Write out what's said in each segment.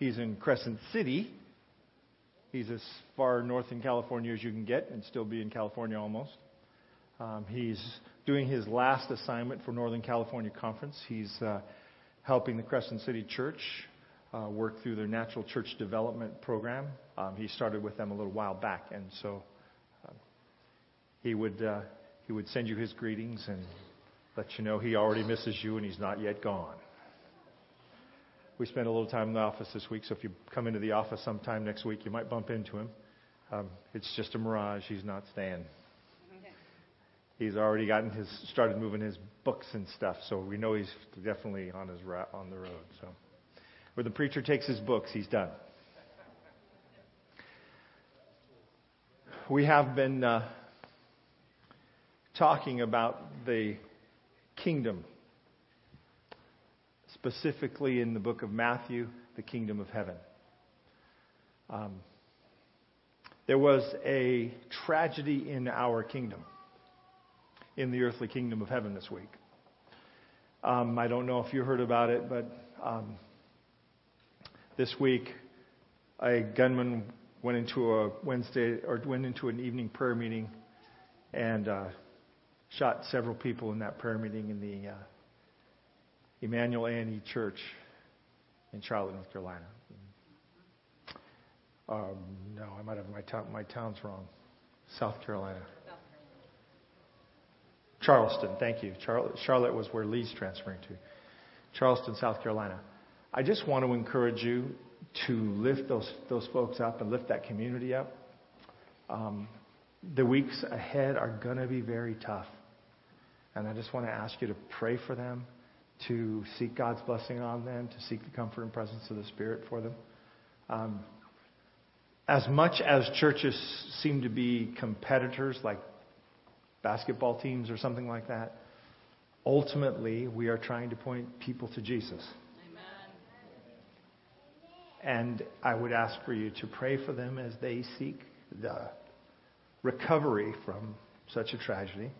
He's in Crescent City. He's as far north in California as you can get and still be in California almost. Um, he's doing his last assignment for Northern California Conference. He's uh, helping the Crescent City Church uh, work through their natural church development program. Um, he started with them a little while back, and so um, he would uh, he would send you his greetings and let you know he already misses you and he's not yet gone. We spent a little time in the office this week, so if you come into the office sometime next week, you might bump into him. Um, it's just a mirage. He's not staying. He's already gotten his started moving his books and stuff, so we know he's definitely on his on the road. So, where the preacher takes his books, he's done. We have been uh, talking about the kingdom specifically in the book of Matthew, the kingdom of heaven. Um, there was a tragedy in our kingdom, in the earthly kingdom of heaven this week. Um, I don't know if you heard about it, but um, this week a gunman went into a Wednesday or went into an evening prayer meeting and uh, shot several people in that prayer meeting in the uh, Emanuel AME Church in Charlotte, North Carolina. Um, no, I might have my town. My town's wrong. South Carolina. Charleston. Thank you. Charlotte, Charlotte was where Lee's transferring to. Charleston, South Carolina. I just want to encourage you to lift those those folks up and lift that community up. Um, the weeks ahead are going to be very tough, and I just want to ask you to pray for them to seek God's blessing on them, to seek the comfort and presence of the Spirit for them. Um, as much as churches seem to be competitors, like basketball teams or something like that, ultimately we are trying to point people to Jesus. And I would ask for you to pray for them as they seek the recovery from such a tragedy.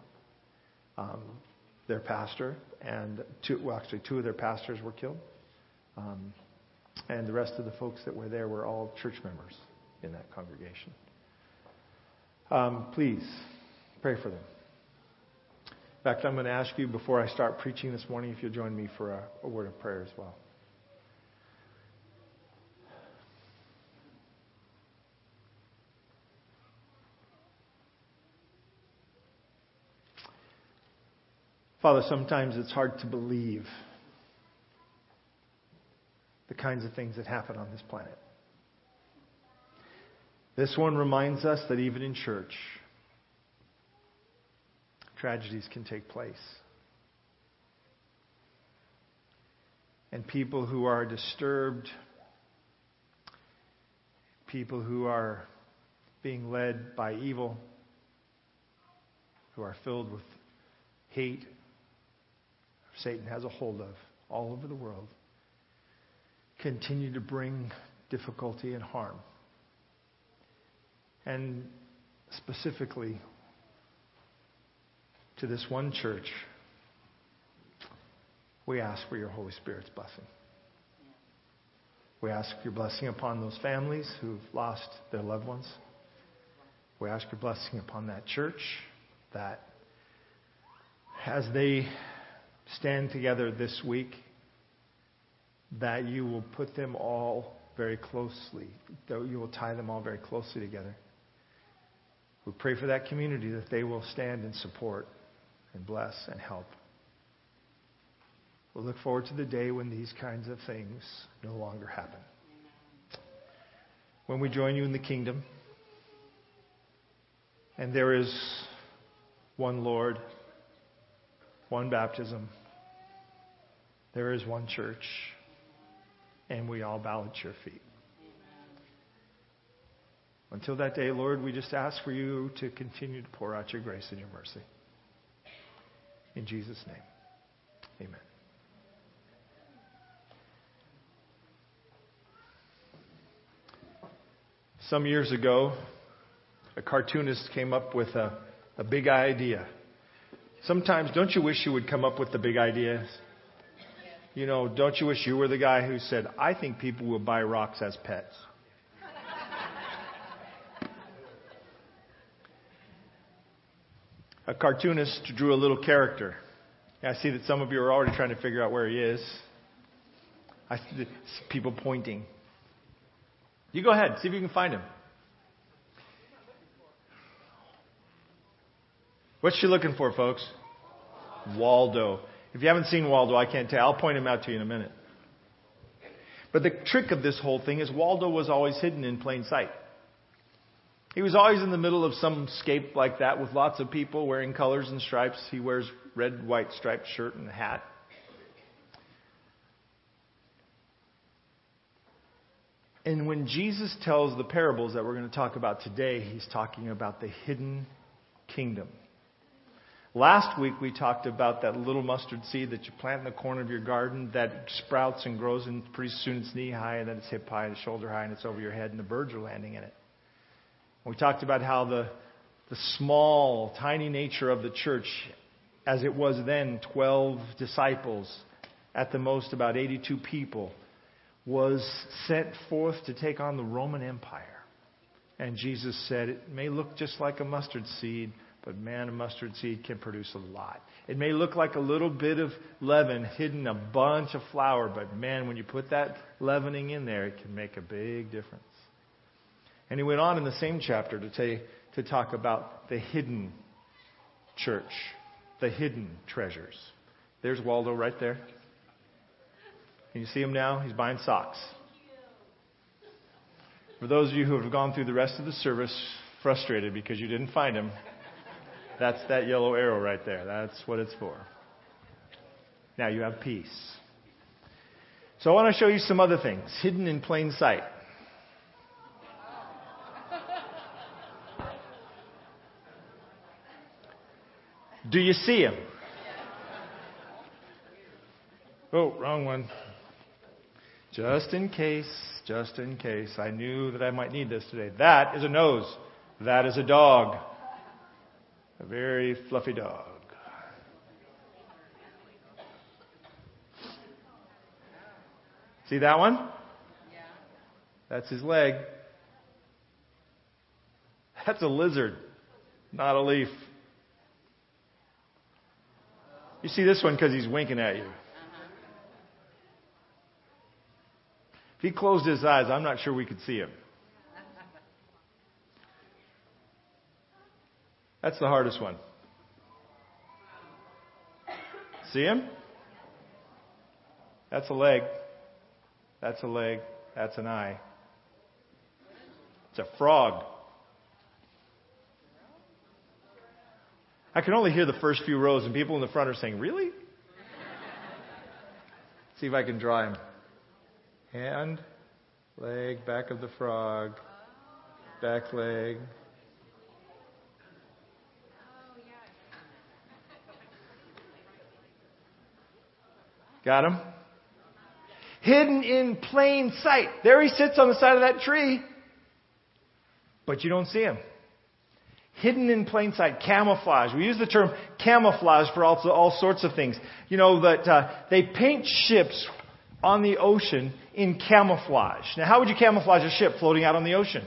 Um, their pastor, and two, well, actually, two of their pastors were killed. Um, and the rest of the folks that were there were all church members in that congregation. Um, please pray for them. In fact, I'm going to ask you before I start preaching this morning if you'll join me for a, a word of prayer as well. Father, sometimes it's hard to believe the kinds of things that happen on this planet. This one reminds us that even in church, tragedies can take place. And people who are disturbed, people who are being led by evil, who are filled with hate Satan has a hold of all over the world continue to bring difficulty and harm. And specifically to this one church, we ask for your Holy Spirit's blessing. We ask your blessing upon those families who've lost their loved ones. We ask your blessing upon that church that as they stand together this week, that you will put them all very closely, that you will tie them all very closely together. We pray for that community that they will stand and support and bless and help. We'll look forward to the day when these kinds of things no longer happen. When we join you in the kingdom, and there is one Lord, one baptism, there is one church, and we all bow at your feet. Until that day, Lord, we just ask for you to continue to pour out your grace and your mercy. In Jesus' name, amen. Some years ago, a cartoonist came up with a, a big idea. Sometimes, don't you wish you would come up with the big ideas? You know, don't you wish you were the guy who said, I think people will buy rocks as pets? a cartoonist drew a little character. I see that some of you are already trying to figure out where he is. I see people pointing. You go ahead, see if you can find him. What's she looking for, folks? Waldo. If you haven't seen Waldo, I can't tell. I'll point him out to you in a minute. But the trick of this whole thing is Waldo was always hidden in plain sight. He was always in the middle of some scape like that with lots of people wearing colors and stripes. He wears red, white striped shirt and hat. And when Jesus tells the parables that we're going to talk about today, he's talking about the hidden kingdom. Last week we talked about that little mustard seed that you plant in the corner of your garden that sprouts and grows and pretty soon it's knee high and then it's hip high and shoulder high and it's over your head and the birds are landing in it. We talked about how the, the small, tiny nature of the church, as it was then, 12 disciples, at the most about 82 people, was sent forth to take on the Roman Empire. And Jesus said, It may look just like a mustard seed, but man, a mustard seed can produce a lot. It may look like a little bit of leaven hidden a bunch of flour, but man, when you put that leavening in there, it can make a big difference. And he went on in the same chapter to, to talk about the hidden church, the hidden treasures. There's Waldo right there. Can you see him now? He's buying socks. For those of you who have gone through the rest of the service frustrated because you didn't find him, that's that yellow arrow right there. That's what it's for. Now you have peace. So I want to show you some other things hidden in plain sight. Do you see him? Oh, wrong one. Just in case, just in case. I knew that I might need this today. That is a nose. That is a dog. A very fluffy dog. See that one? That's his leg. That's a lizard, not a leaf. You see this one because he's winking at you. If he closed his eyes, I'm not sure we could see him. That's the hardest one. See him? That's a leg. That's a leg. That's an eye. It's a frog. I can only hear the first few rows, and people in the front are saying, Really? See if I can draw him. Hand, leg, back of the frog, back leg, Got him? Hidden in plain sight. There he sits on the side of that tree, but you don't see him. Hidden in plain sight, camouflage. We use the term camouflage for all, all sorts of things. You know, that uh, they paint ships on the ocean in camouflage. Now, how would you camouflage a ship floating out on the ocean?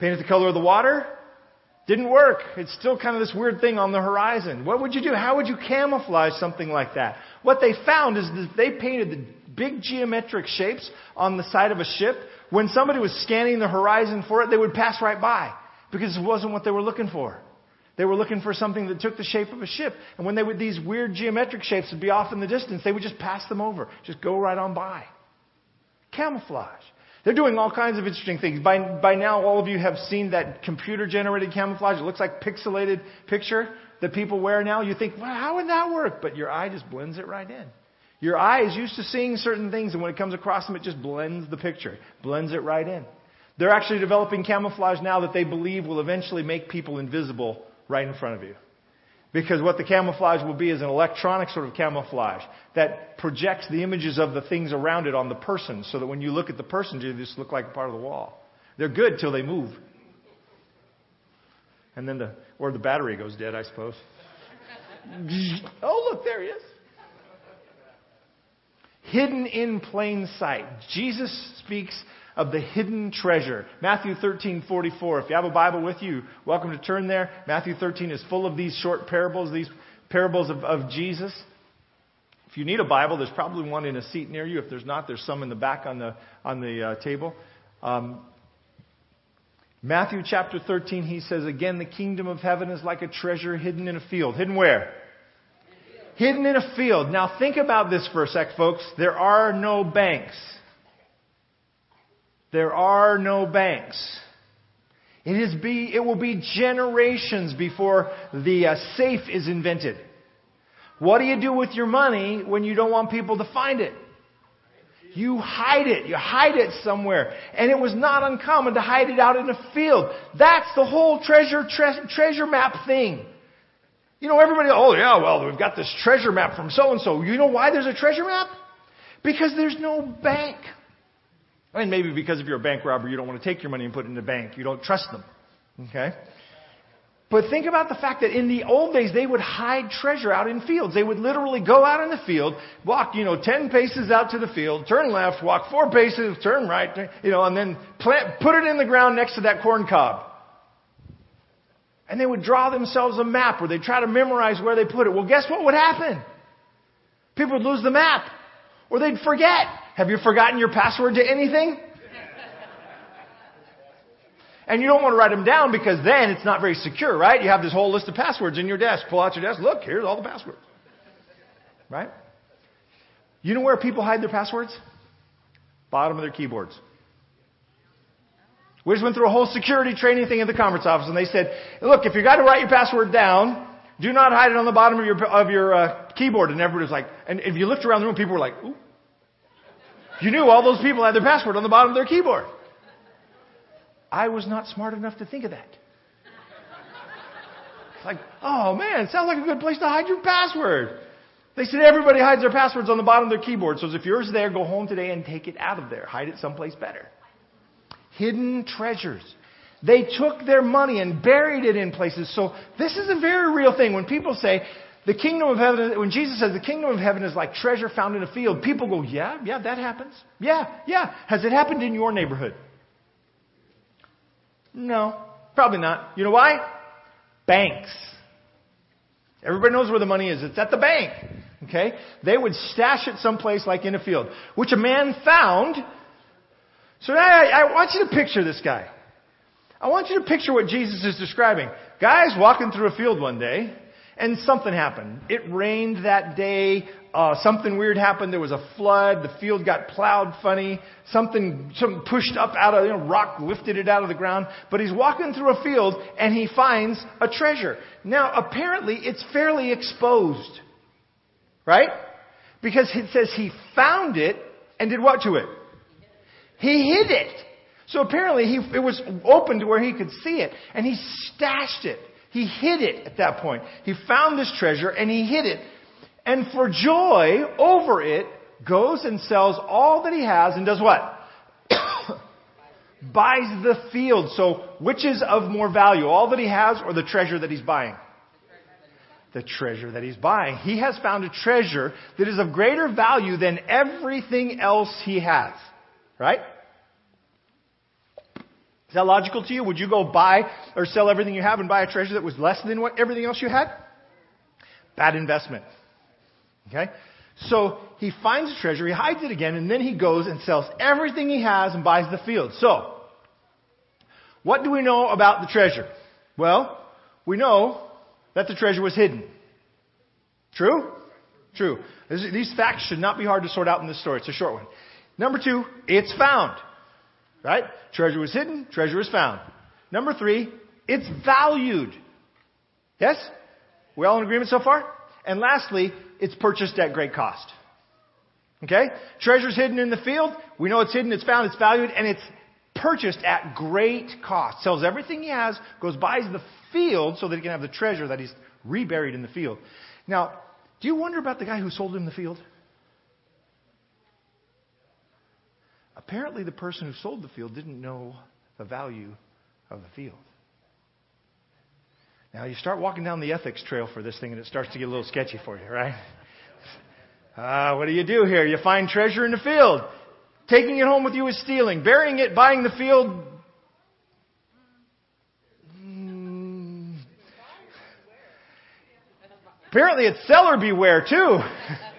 Paint it the color of the water? Didn't work. It's still kind of this weird thing on the horizon. What would you do? How would you camouflage something like that? What they found is that they painted the big geometric shapes on the side of a ship. When somebody was scanning the horizon for it, they would pass right by because it wasn't what they were looking for. They were looking for something that took the shape of a ship. And when they would, these weird geometric shapes would be off in the distance, they would just pass them over. Just go right on by. Camouflage. They're doing all kinds of interesting things. By, by now, all of you have seen that computer generated camouflage. It looks like pixelated picture that people wear now. You think, well, how would that work? But your eye just blends it right in. Your eye is used to seeing certain things, and when it comes across them, it just blends the picture, blends it right in. They're actually developing camouflage now that they believe will eventually make people invisible right in front of you. Because what the camouflage will be is an electronic sort of camouflage that projects the images of the things around it on the person so that when you look at the person, you just look like a part of the wall. They're good till they move. And then the, or the battery goes dead, I suppose. oh, look, there he is. Hidden in plain sight. Jesus speaks of the hidden treasure. Matthew 13, 44. If you have a Bible with you, welcome to turn there. Matthew 13 is full of these short parables, these parables of, of Jesus. If you need a Bible, there's probably one in a seat near you. If there's not, there's some in the back on the, on the uh, table. Um, Matthew chapter 13, he says, Again, the kingdom of heaven is like a treasure hidden in a field. Hidden where? Hidden in a field. Now think about this for a sec, folks. There are no banks. There are no banks. It, is be, it will be generations before the uh, safe is invented. What do you do with your money when you don't want people to find it? You hide it. You hide it somewhere. And it was not uncommon to hide it out in a field. That's the whole treasure, tre- treasure map thing. You know, everybody, oh yeah, well, we've got this treasure map from so and so. You know why there's a treasure map? Because there's no bank. And maybe because if you're a bank robber, you don't want to take your money and put it in the bank. You don't trust them. Okay? But think about the fact that in the old days, they would hide treasure out in fields. They would literally go out in the field, walk, you know, 10 paces out to the field, turn left, walk four paces, turn right, you know, and then plant, put it in the ground next to that corn cob. And they would draw themselves a map where they'd try to memorize where they put it. Well, guess what would happen? People would lose the map. Or they'd forget. Have you forgotten your password to anything? And you don't want to write them down because then it's not very secure, right? You have this whole list of passwords in your desk. Pull out your desk. Look, here's all the passwords. Right? You know where people hide their passwords? Bottom of their keyboards. We just went through a whole security training thing at the conference office, and they said, "Look, if you've got to write your password down, do not hide it on the bottom of your of your uh, keyboard." And everybody was like, and if you looked around the room, people were like, "Ooh." You knew all those people had their password on the bottom of their keyboard. I was not smart enough to think of that. It's like, oh man, sounds like a good place to hide your password. They said everybody hides their passwords on the bottom of their keyboard. So if yours is there, go home today and take it out of there. Hide it someplace better. Hidden treasures. They took their money and buried it in places. So this is a very real thing. When people say the kingdom of heaven, when Jesus says the kingdom of heaven is like treasure found in a field, people go, yeah, yeah, that happens. Yeah, yeah. Has it happened in your neighborhood? No, probably not. You know why? Banks. Everybody knows where the money is. It's at the bank. Okay? They would stash it someplace like in a field, which a man found. So now I, I want you to picture this guy. I want you to picture what Jesus is describing. Guy's walking through a field one day, and something happened. It rained that day. Uh, something weird happened. There was a flood. The field got plowed funny. Something, something pushed up out of, you know, rock lifted it out of the ground. But he's walking through a field and he finds a treasure. Now, apparently, it's fairly exposed. Right? Because it says he found it and did what to it? He hid it. So apparently he, it was open to where he could see it. And he stashed it. He hid it at that point. He found this treasure and he hid it. And for joy over it, goes and sells all that he has and does what? Buys the field. So which is of more value? All that he has or the treasure that he's buying? The treasure that he's buying. He has found a treasure that is of greater value than everything else he has. Right? Is that logical to you? Would you go buy or sell everything you have and buy a treasure that was less than what everything else you had? Bad investment. Okay? So he finds the treasure, he hides it again, and then he goes and sells everything he has and buys the field. So, what do we know about the treasure? Well, we know that the treasure was hidden. True? True. These facts should not be hard to sort out in this story. It's a short one. Number two, it's found. Right? Treasure was hidden, treasure was found. Number three, it's valued. Yes? We all in agreement so far? And lastly, it's purchased at great cost. Okay? Treasure's hidden in the field. We know it's hidden, it's found, it's valued, and it's purchased at great cost. Sells everything he has, goes buys the field so that he can have the treasure that he's reburied in the field. Now, do you wonder about the guy who sold him the field? Apparently, the person who sold the field didn't know the value of the field. Now, you start walking down the ethics trail for this thing, and it starts to get a little sketchy for you, right? Ah, what do you do here? You find treasure in the field. Taking it home with you is stealing. Burying it, buying the field. Hmm. Apparently it's seller beware too.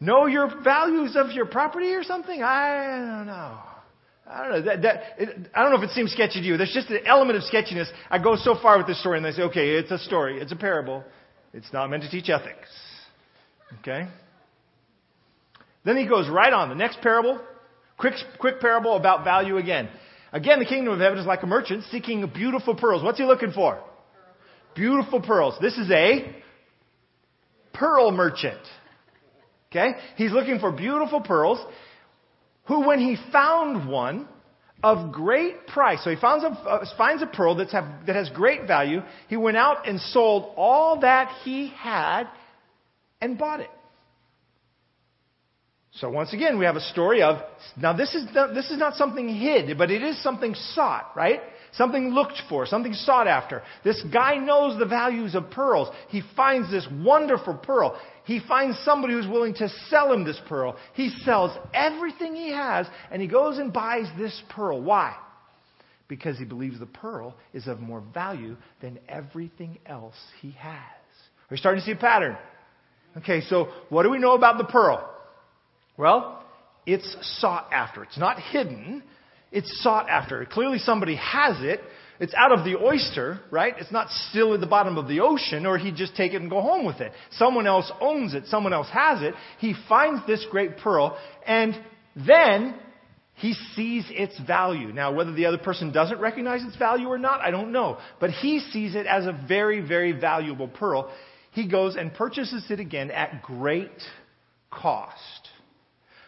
know your values of your property or something? I don't know. I don't know. That, that, it, I don't know if it seems sketchy to you. There's just an element of sketchiness. I go so far with this story and they say, okay, it's a story. It's a parable. It's not meant to teach ethics. Okay? Then he goes right on. The next parable, quick, quick parable about value again. Again, the kingdom of heaven is like a merchant seeking beautiful pearls. What's he looking for? Beautiful pearls. This is a pearl merchant. Okay? He's looking for beautiful pearls who, when he found one of great price, so he finds a, uh, finds a pearl that's have, that has great value, he went out and sold all that he had and bought it. So once again, we have a story of, now this is, not, this is not something hid, but it is something sought, right? Something looked for, something sought after. This guy knows the values of pearls. He finds this wonderful pearl. He finds somebody who's willing to sell him this pearl. He sells everything he has and he goes and buys this pearl. Why? Because he believes the pearl is of more value than everything else he has. Are you starting to see a pattern? Okay, so what do we know about the pearl? Well, it's sought after. It's not hidden. It's sought after. Clearly somebody has it. It's out of the oyster, right? It's not still at the bottom of the ocean or he'd just take it and go home with it. Someone else owns it. Someone else has it. He finds this great pearl and then he sees its value. Now, whether the other person doesn't recognize its value or not, I don't know. But he sees it as a very, very valuable pearl he goes and purchases it again at great cost.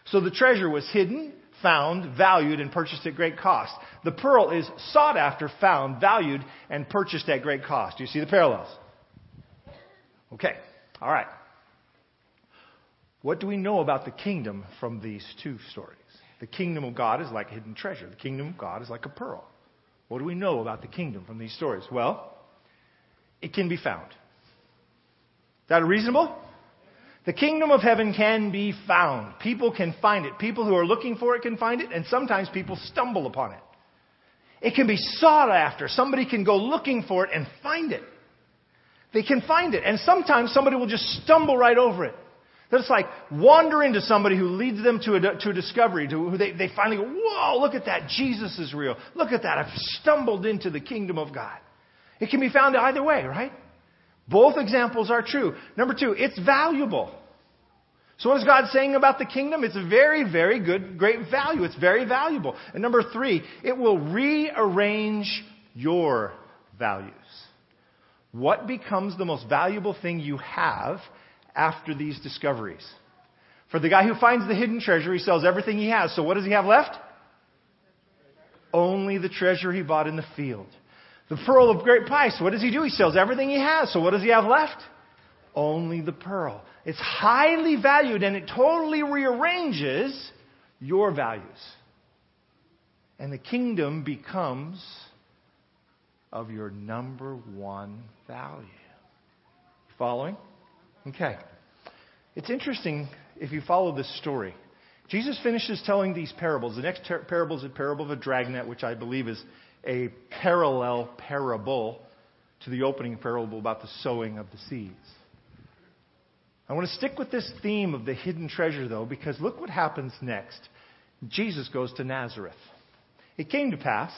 So the treasure was hidden, found, valued, and purchased at great cost. The pearl is sought after, found, valued, and purchased at great cost. Do you see the parallels? Okay. All right. What do we know about the kingdom from these two stories? The kingdom of God is like a hidden treasure. The kingdom of God is like a pearl. What do we know about the kingdom from these stories? Well, it can be found. Is that reasonable? The kingdom of heaven can be found. People can find it. People who are looking for it can find it, and sometimes people stumble upon it. It can be sought after. Somebody can go looking for it and find it. They can find it. And sometimes somebody will just stumble right over it. That's like wander into somebody who leads them to a, to a discovery, to who they, they finally go, whoa, look at that. Jesus is real. Look at that. I've stumbled into the kingdom of God. It can be found either way, right? Both examples are true. Number two, it's valuable. So what is God saying about the kingdom? It's a very, very good, great value. It's very valuable. And number three, it will rearrange your values. What becomes the most valuable thing you have after these discoveries? For the guy who finds the hidden treasure, he sells everything he has. So what does he have left? Only the treasure he bought in the field. The pearl of great price. What does he do? He sells everything he has. So what does he have left? Only the pearl. It's highly valued and it totally rearranges your values. And the kingdom becomes of your number one value. Following? Okay. It's interesting if you follow this story. Jesus finishes telling these parables. The next ter- parable is a parable of a dragnet, which I believe is a parallel parable to the opening parable about the sowing of the seeds. I want to stick with this theme of the hidden treasure, though, because look what happens next. Jesus goes to Nazareth. It came to pass,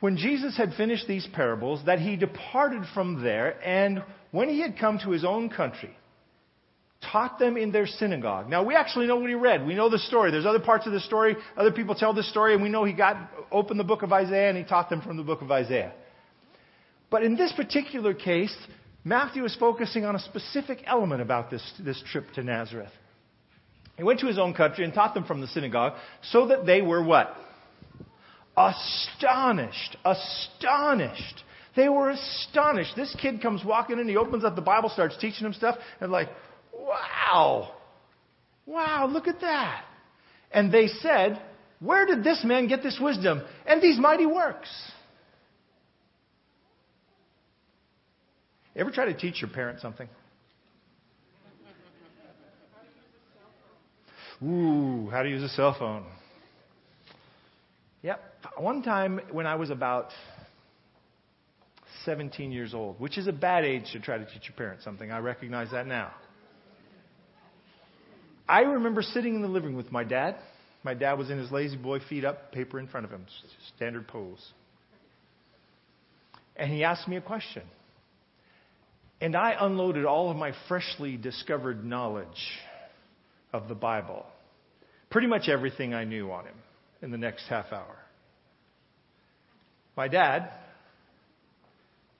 when Jesus had finished these parables, that he departed from there, and when he had come to his own country, taught them in their synagogue. Now, we actually know what he read. We know the story. There's other parts of the story. Other people tell the story, and we know he got opened the book of Isaiah and he taught them from the book of Isaiah. But in this particular case, Matthew is focusing on a specific element about this, this trip to Nazareth. He went to his own country and taught them from the synagogue so that they were what? Astonished. Astonished. They were astonished. This kid comes walking in, he opens up the Bible, starts teaching them stuff, and like, Wow! Wow, look at that. And they said, Where did this man get this wisdom and these mighty works? Ever try to teach your parents something? Ooh, how to use a cell phone. Yep. One time when I was about 17 years old, which is a bad age to try to teach your parents something. I recognize that now. I remember sitting in the living room with my dad. My dad was in his lazy boy, feet up, paper in front of him, standard pose. And he asked me a question. And I unloaded all of my freshly discovered knowledge of the Bible. Pretty much everything I knew on him in the next half hour. My dad,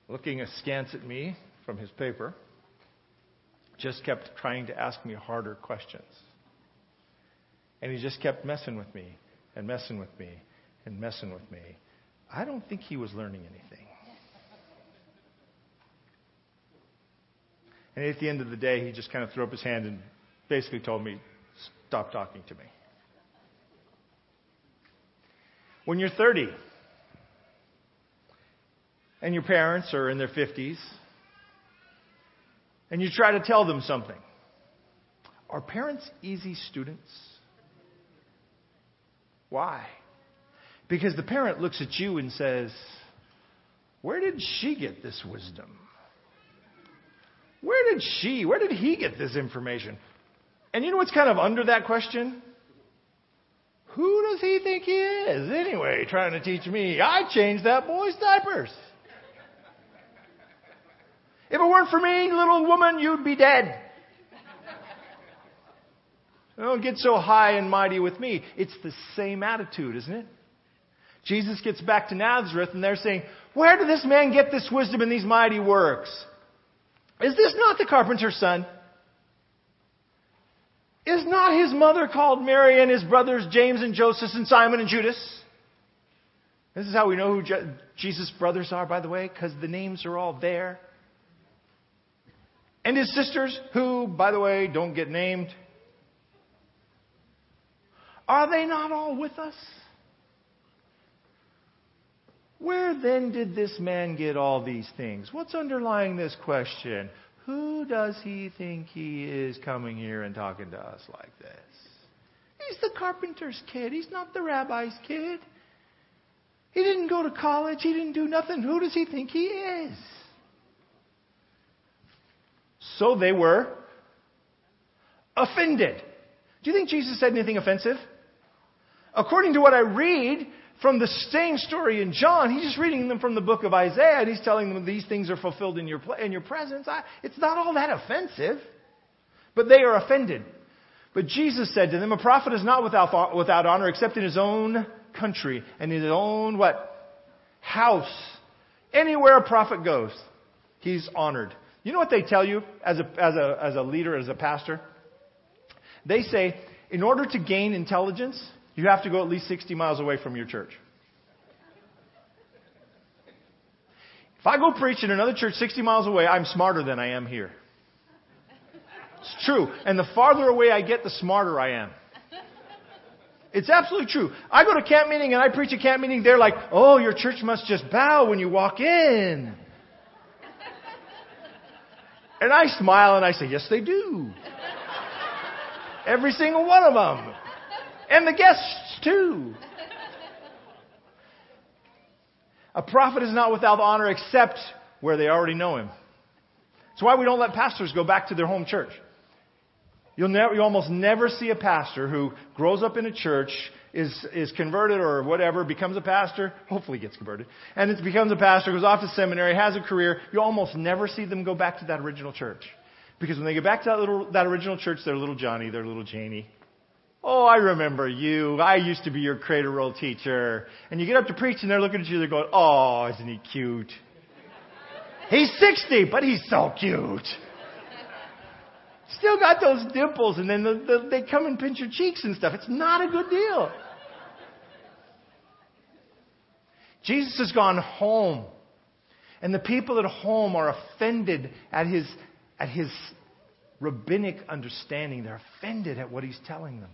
looking askance at me from his paper, just kept trying to ask me harder questions. And he just kept messing with me and messing with me and messing with me. I don't think he was learning anything. And at the end of the day, he just kind of threw up his hand and basically told me, Stop talking to me. When you're 30 and your parents are in their 50s and you try to tell them something, are parents easy students? Why? Because the parent looks at you and says, Where did she get this wisdom? Where did she, where did he get this information? And you know what's kind of under that question? Who does he think he is anyway, trying to teach me? I changed that boy's diapers. If it weren't for me, little woman, you'd be dead. Don't get so high and mighty with me. It's the same attitude, isn't it? Jesus gets back to Nazareth and they're saying, Where did this man get this wisdom and these mighty works? Is this not the carpenter's son? Is not his mother called Mary and his brothers James and Joseph and Simon and Judas? This is how we know who Je- Jesus' brothers are, by the way, because the names are all there. And his sisters, who, by the way, don't get named. Are they not all with us? Where then did this man get all these things? What's underlying this question? Who does he think he is coming here and talking to us like this? He's the carpenter's kid. He's not the rabbi's kid. He didn't go to college. He didn't do nothing. Who does he think he is? So they were offended. Do you think Jesus said anything offensive? According to what I read, from the same story in John. He's just reading them from the book of Isaiah, and he's telling them these things are fulfilled in your, in your presence. I, it's not all that offensive, but they are offended. But Jesus said to them, A prophet is not without, without honor except in his own country and in his own what? House. Anywhere a prophet goes, he's honored. You know what they tell you as a, as a, as a leader, as a pastor? They say, in order to gain intelligence, you have to go at least 60 miles away from your church. If I go preach in another church 60 miles away, I'm smarter than I am here. It's true. And the farther away I get, the smarter I am. It's absolutely true. I go to camp meeting and I preach a camp meeting, they're like, oh, your church must just bow when you walk in. And I smile and I say, yes, they do. Every single one of them. And the guests too. A prophet is not without honor except where they already know him. That's why we don't let pastors go back to their home church. You'll never, you almost never see a pastor who grows up in a church, is, is converted or whatever, becomes a pastor, hopefully gets converted, and it becomes a pastor, goes off to seminary, has a career. You almost never see them go back to that original church. Because when they get back to that little, that original church, they're little Johnny, they're little Janie. Oh, I remember you. I used to be your cradle roll teacher. And you get up to preach and they're looking at you, they're going, oh, isn't he cute? He's 60, but he's so cute. Still got those dimples and then the, the, they come and pinch your cheeks and stuff. It's not a good deal. Jesus has gone home. And the people at home are offended at his, at his rabbinic understanding. They're offended at what he's telling them.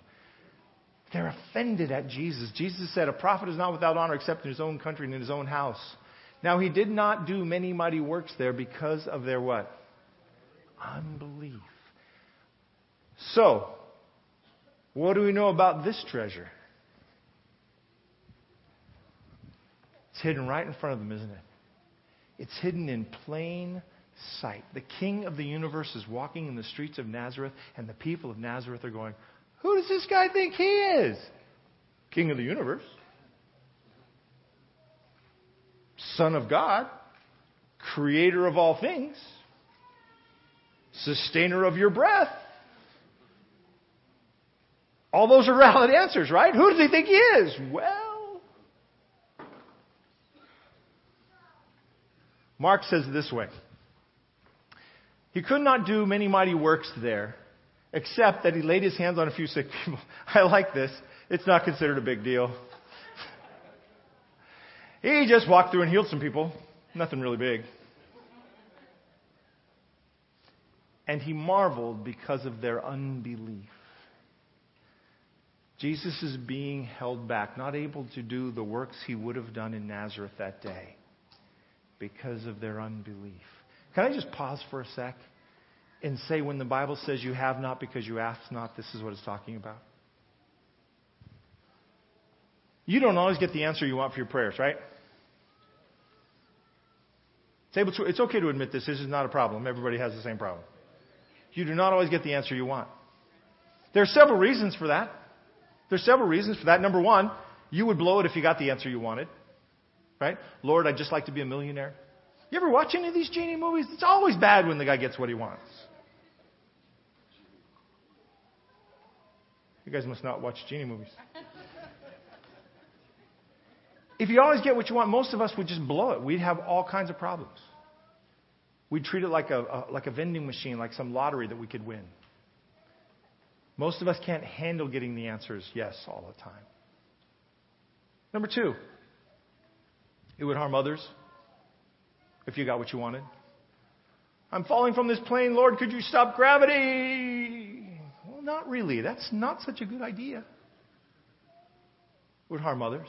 They're offended at Jesus. Jesus said, A prophet is not without honor except in his own country and in his own house. Now, he did not do many mighty works there because of their what? Unbelief. So, What do we know about this treasure? It's hidden right in front of them, isn't it? It's hidden in plain sight. The King of the universe is walking in the streets of Nazareth, and the people of Nazareth are going, Who does this guy think he is? King of the universe. Son of God. Creator of all things. Sustainer of your breath. All those are valid answers, right? Who does he think he is? Well, Mark says this way. He could not do many mighty works there, except that he laid his hands on a few sick people. I like this. It's not considered a big deal. He just walked through and healed some people. Nothing really big. And he marveled because of their unbelief. Jesus is being held back, not able to do the works he would have done in Nazareth that day because of their unbelief. Can I just pause for a sec and say when the Bible says you have not because you ask not, this is what it's talking about? You don't always get the answer you want for your prayers, right? It's okay to admit this. This is not a problem. Everybody has the same problem. You do not always get the answer you want. There are several reasons for that. There's several reasons for that. Number one, you would blow it if you got the answer you wanted. Right? Lord, I'd just like to be a millionaire. You ever watch any of these genie movies? It's always bad when the guy gets what he wants. You guys must not watch genie movies. If you always get what you want, most of us would just blow it. We'd have all kinds of problems. We'd treat it like a, a, like a vending machine, like some lottery that we could win. Most of us can't handle getting the answers yes all the time. Number two, it would harm others if you got what you wanted. I'm falling from this plane, Lord, could you stop gravity? Well, not really. That's not such a good idea. It would harm others.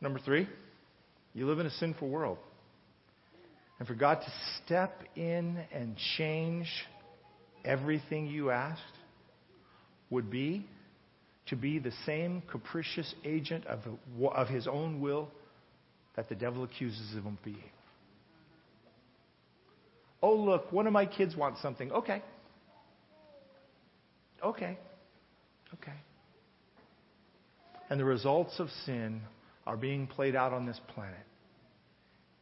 Number three, you live in a sinful world. And for God to step in and change everything you asked would be to be the same capricious agent of, of his own will that the devil accuses him of being. Oh, look, one of my kids wants something. Okay. Okay. Okay. And the results of sin are being played out on this planet.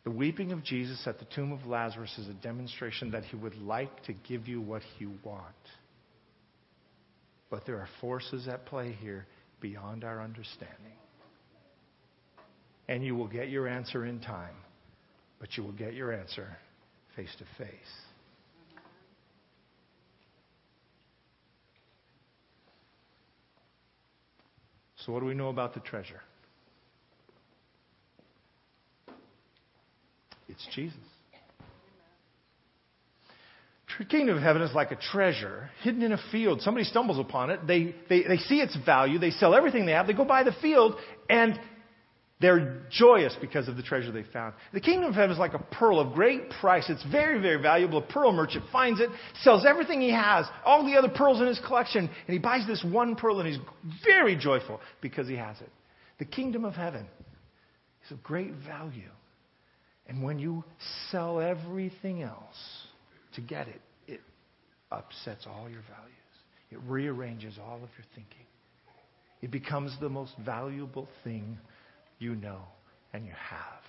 The weeping of Jesus at the tomb of Lazarus is a demonstration that he would like to give you what you want. But there are forces at play here beyond our understanding. And you will get your answer in time, but you will get your answer face to face. So, what do we know about the treasure? It's Jesus. The kingdom of heaven is like a treasure hidden in a field. Somebody stumbles upon it. They, they, they see its value. They sell everything they have. They go buy the field and they're joyous because of the treasure they found. The kingdom of heaven is like a pearl of great price. It's very, very valuable. A pearl merchant finds it, sells everything he has, all the other pearls in his collection, and he buys this one pearl and he's very joyful because he has it. The kingdom of heaven is of great value. And when you sell everything else to get it, it upsets all your values. It rearranges all of your thinking. It becomes the most valuable thing you know and you have.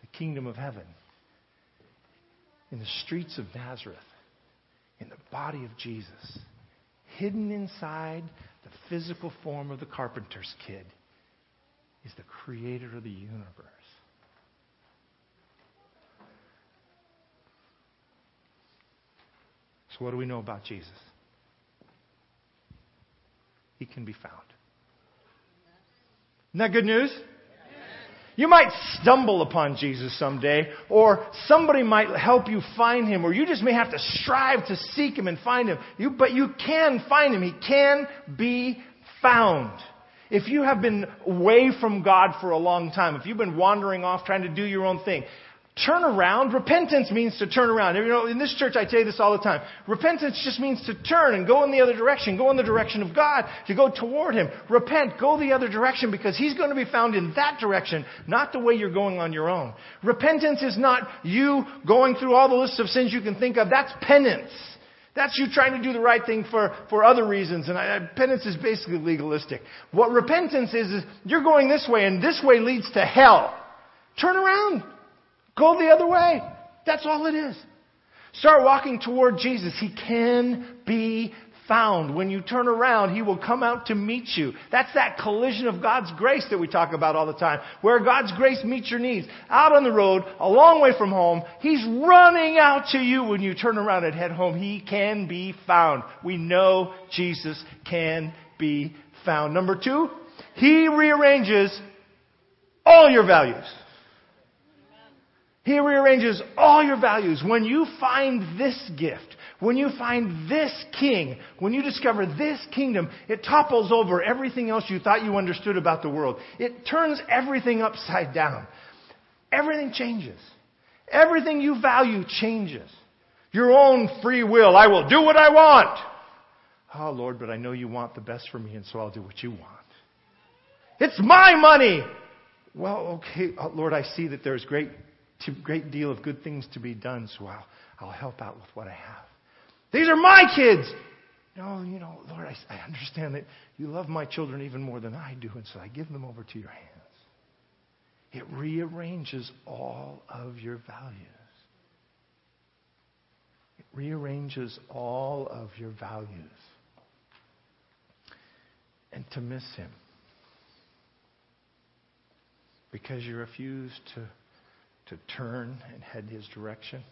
The kingdom of heaven. In the streets of Nazareth, in the body of Jesus, hidden inside the physical form of the carpenter's kid, is the creator of the universe. So, what do we know about Jesus? He can be found. Isn't that good news? You might stumble upon Jesus someday, or somebody might help you find him, or you just may have to strive to seek him and find him. You, but you can find him. He can be found. If you have been away from God for a long time, if you've been wandering off trying to do your own thing, Turn around. Repentance means to turn around. You know, in this church I tell you this all the time. Repentance just means to turn and go in the other direction. Go in the direction of God. To go toward Him. Repent. Go the other direction because He's going to be found in that direction, not the way you're going on your own. Repentance is not you going through all the lists of sins you can think of. That's penance. That's you trying to do the right thing for, for other reasons. And I, penance is basically legalistic. What repentance is, is you're going this way and this way leads to hell. Turn around. Go the other way. That's all it is. Start walking toward Jesus. He can be found. When you turn around, He will come out to meet you. That's that collision of God's grace that we talk about all the time, where God's grace meets your needs. Out on the road, a long way from home, He's running out to you when you turn around and head home. He can be found. We know Jesus can be found. Number two, He rearranges all your values. He rearranges all your values. When you find this gift, when you find this king, when you discover this kingdom, it topples over everything else you thought you understood about the world. It turns everything upside down. Everything changes. Everything you value changes. Your own free will. I will do what I want. Oh, Lord, but I know you want the best for me, and so I'll do what you want. It's my money. Well, okay, oh, Lord, I see that there's great a great deal of good things to be done, so I'll, I'll help out with what I have. These are my kids. No, you know, Lord, I, I understand that you love my children even more than I do, and so I give them over to your hands. It rearranges all of your values. It rearranges all of your values. And to miss Him because you refuse to to turn and head his direction.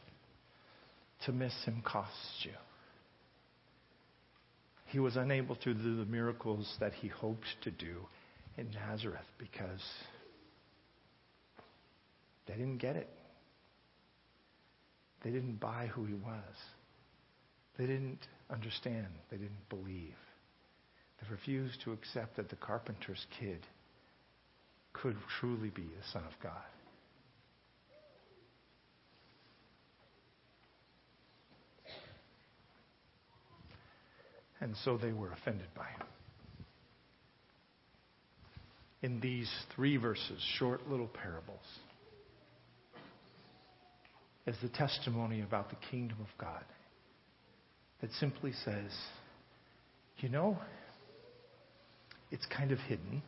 To miss him costs you. He was unable to do the miracles that he hoped to do in Nazareth because they didn't get it. They didn't buy who he was. They didn't understand. They didn't believe. They refused to accept that the carpenter's kid could truly be the Son of God. And so they were offended by him. In these three verses, short little parables, is the testimony about the kingdom of God that simply says, you know, it's kind of hidden.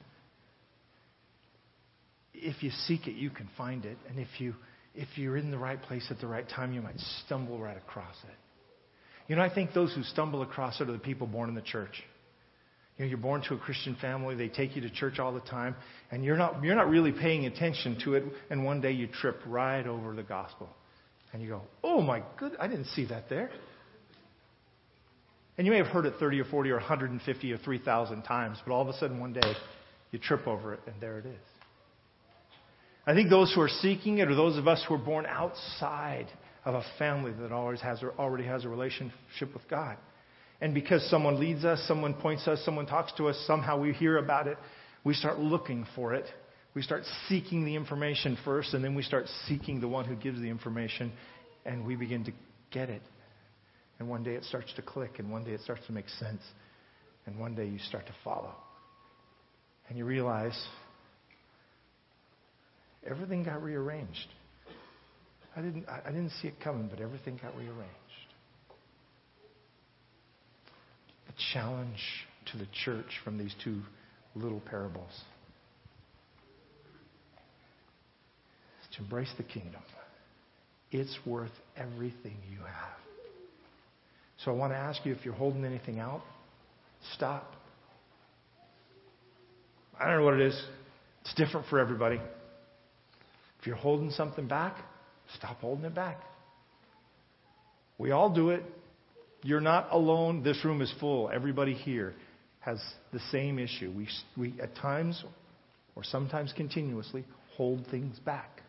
If you seek it, you can find it. And if, you, if you're in the right place at the right time, you might stumble right across it. You know, I think those who stumble across it are the people born in the church. You know, you're born to a Christian family, they take you to church all the time, and you're not, you're not really paying attention to it, and one day you trip right over the gospel. And you go, oh my good, I didn't see that there. And you may have heard it 30 or 40 or 150 or 3,000 times, but all of a sudden one day you trip over it, and there it is. I think those who are seeking it, are those of us who are born outside of a family that always has, already has a relationship with God. And because someone leads us, someone points us, someone talks to us, somehow we hear about it, we start looking for it. We start seeking the information first, and then we start seeking the one who gives the information, and we begin to get it. And one day it starts to click, and one day it starts to make sense, and one day you start to follow. And you realize everything got rearranged. I didn't, I didn't see it coming, but everything got rearranged. The challenge to the church from these two little parables is to embrace the kingdom. It's worth everything you have. So I want to ask you if you're holding anything out, stop. I don't know what it is. It's different for everybody. If you're holding something back, Stop holding it back. We all do it. You're not alone. This room is full. Everybody here has the same issue. We, we at times, or sometimes continuously, hold things back.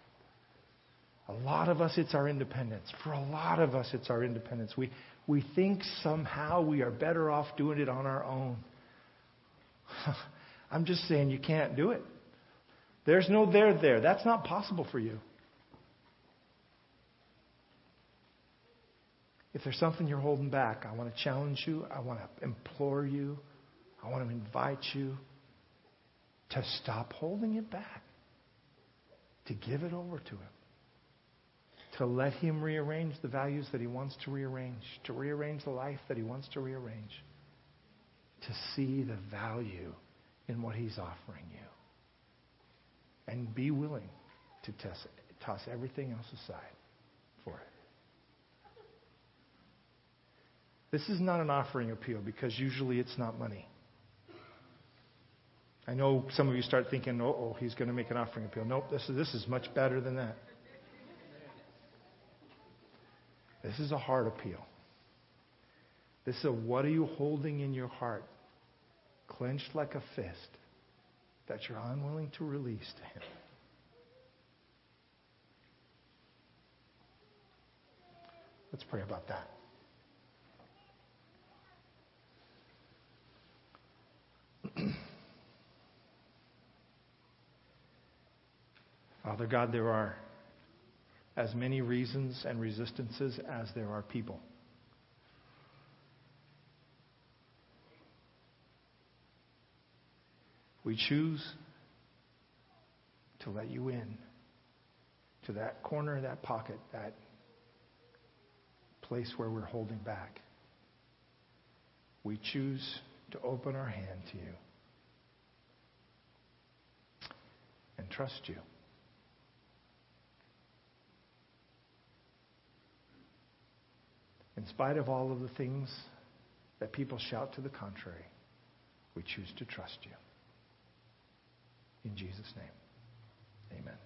A lot of us, it's our independence. For a lot of us, it's our independence. We, we think somehow we are better off doing it on our own. I'm just saying you can't do it. There's no there there. That's not possible for you. If there's something you're holding back, I want to challenge you. I want to implore you. I want to invite you to stop holding it back, to give it over to Him, to let Him rearrange the values that He wants to rearrange, to rearrange the life that He wants to rearrange, to see the value in what He's offering you. And be willing to toss, toss everything else aside for it. This is not an offering appeal because usually it's not money. I know some of you start thinking, oh, oh he's going to make an offering appeal. Nope, this is, this is much better than that. This is a heart appeal. This is a what are you holding in your heart, clenched like a fist, that you're unwilling to release to Him. Let's pray about that. Father God, there are as many reasons and resistances as there are people. We choose to let you in to that corner, that pocket, that place where we're holding back. We choose to open our hand to you and trust you. In spite of all of the things that people shout to the contrary, we choose to trust you. In Jesus' name, amen.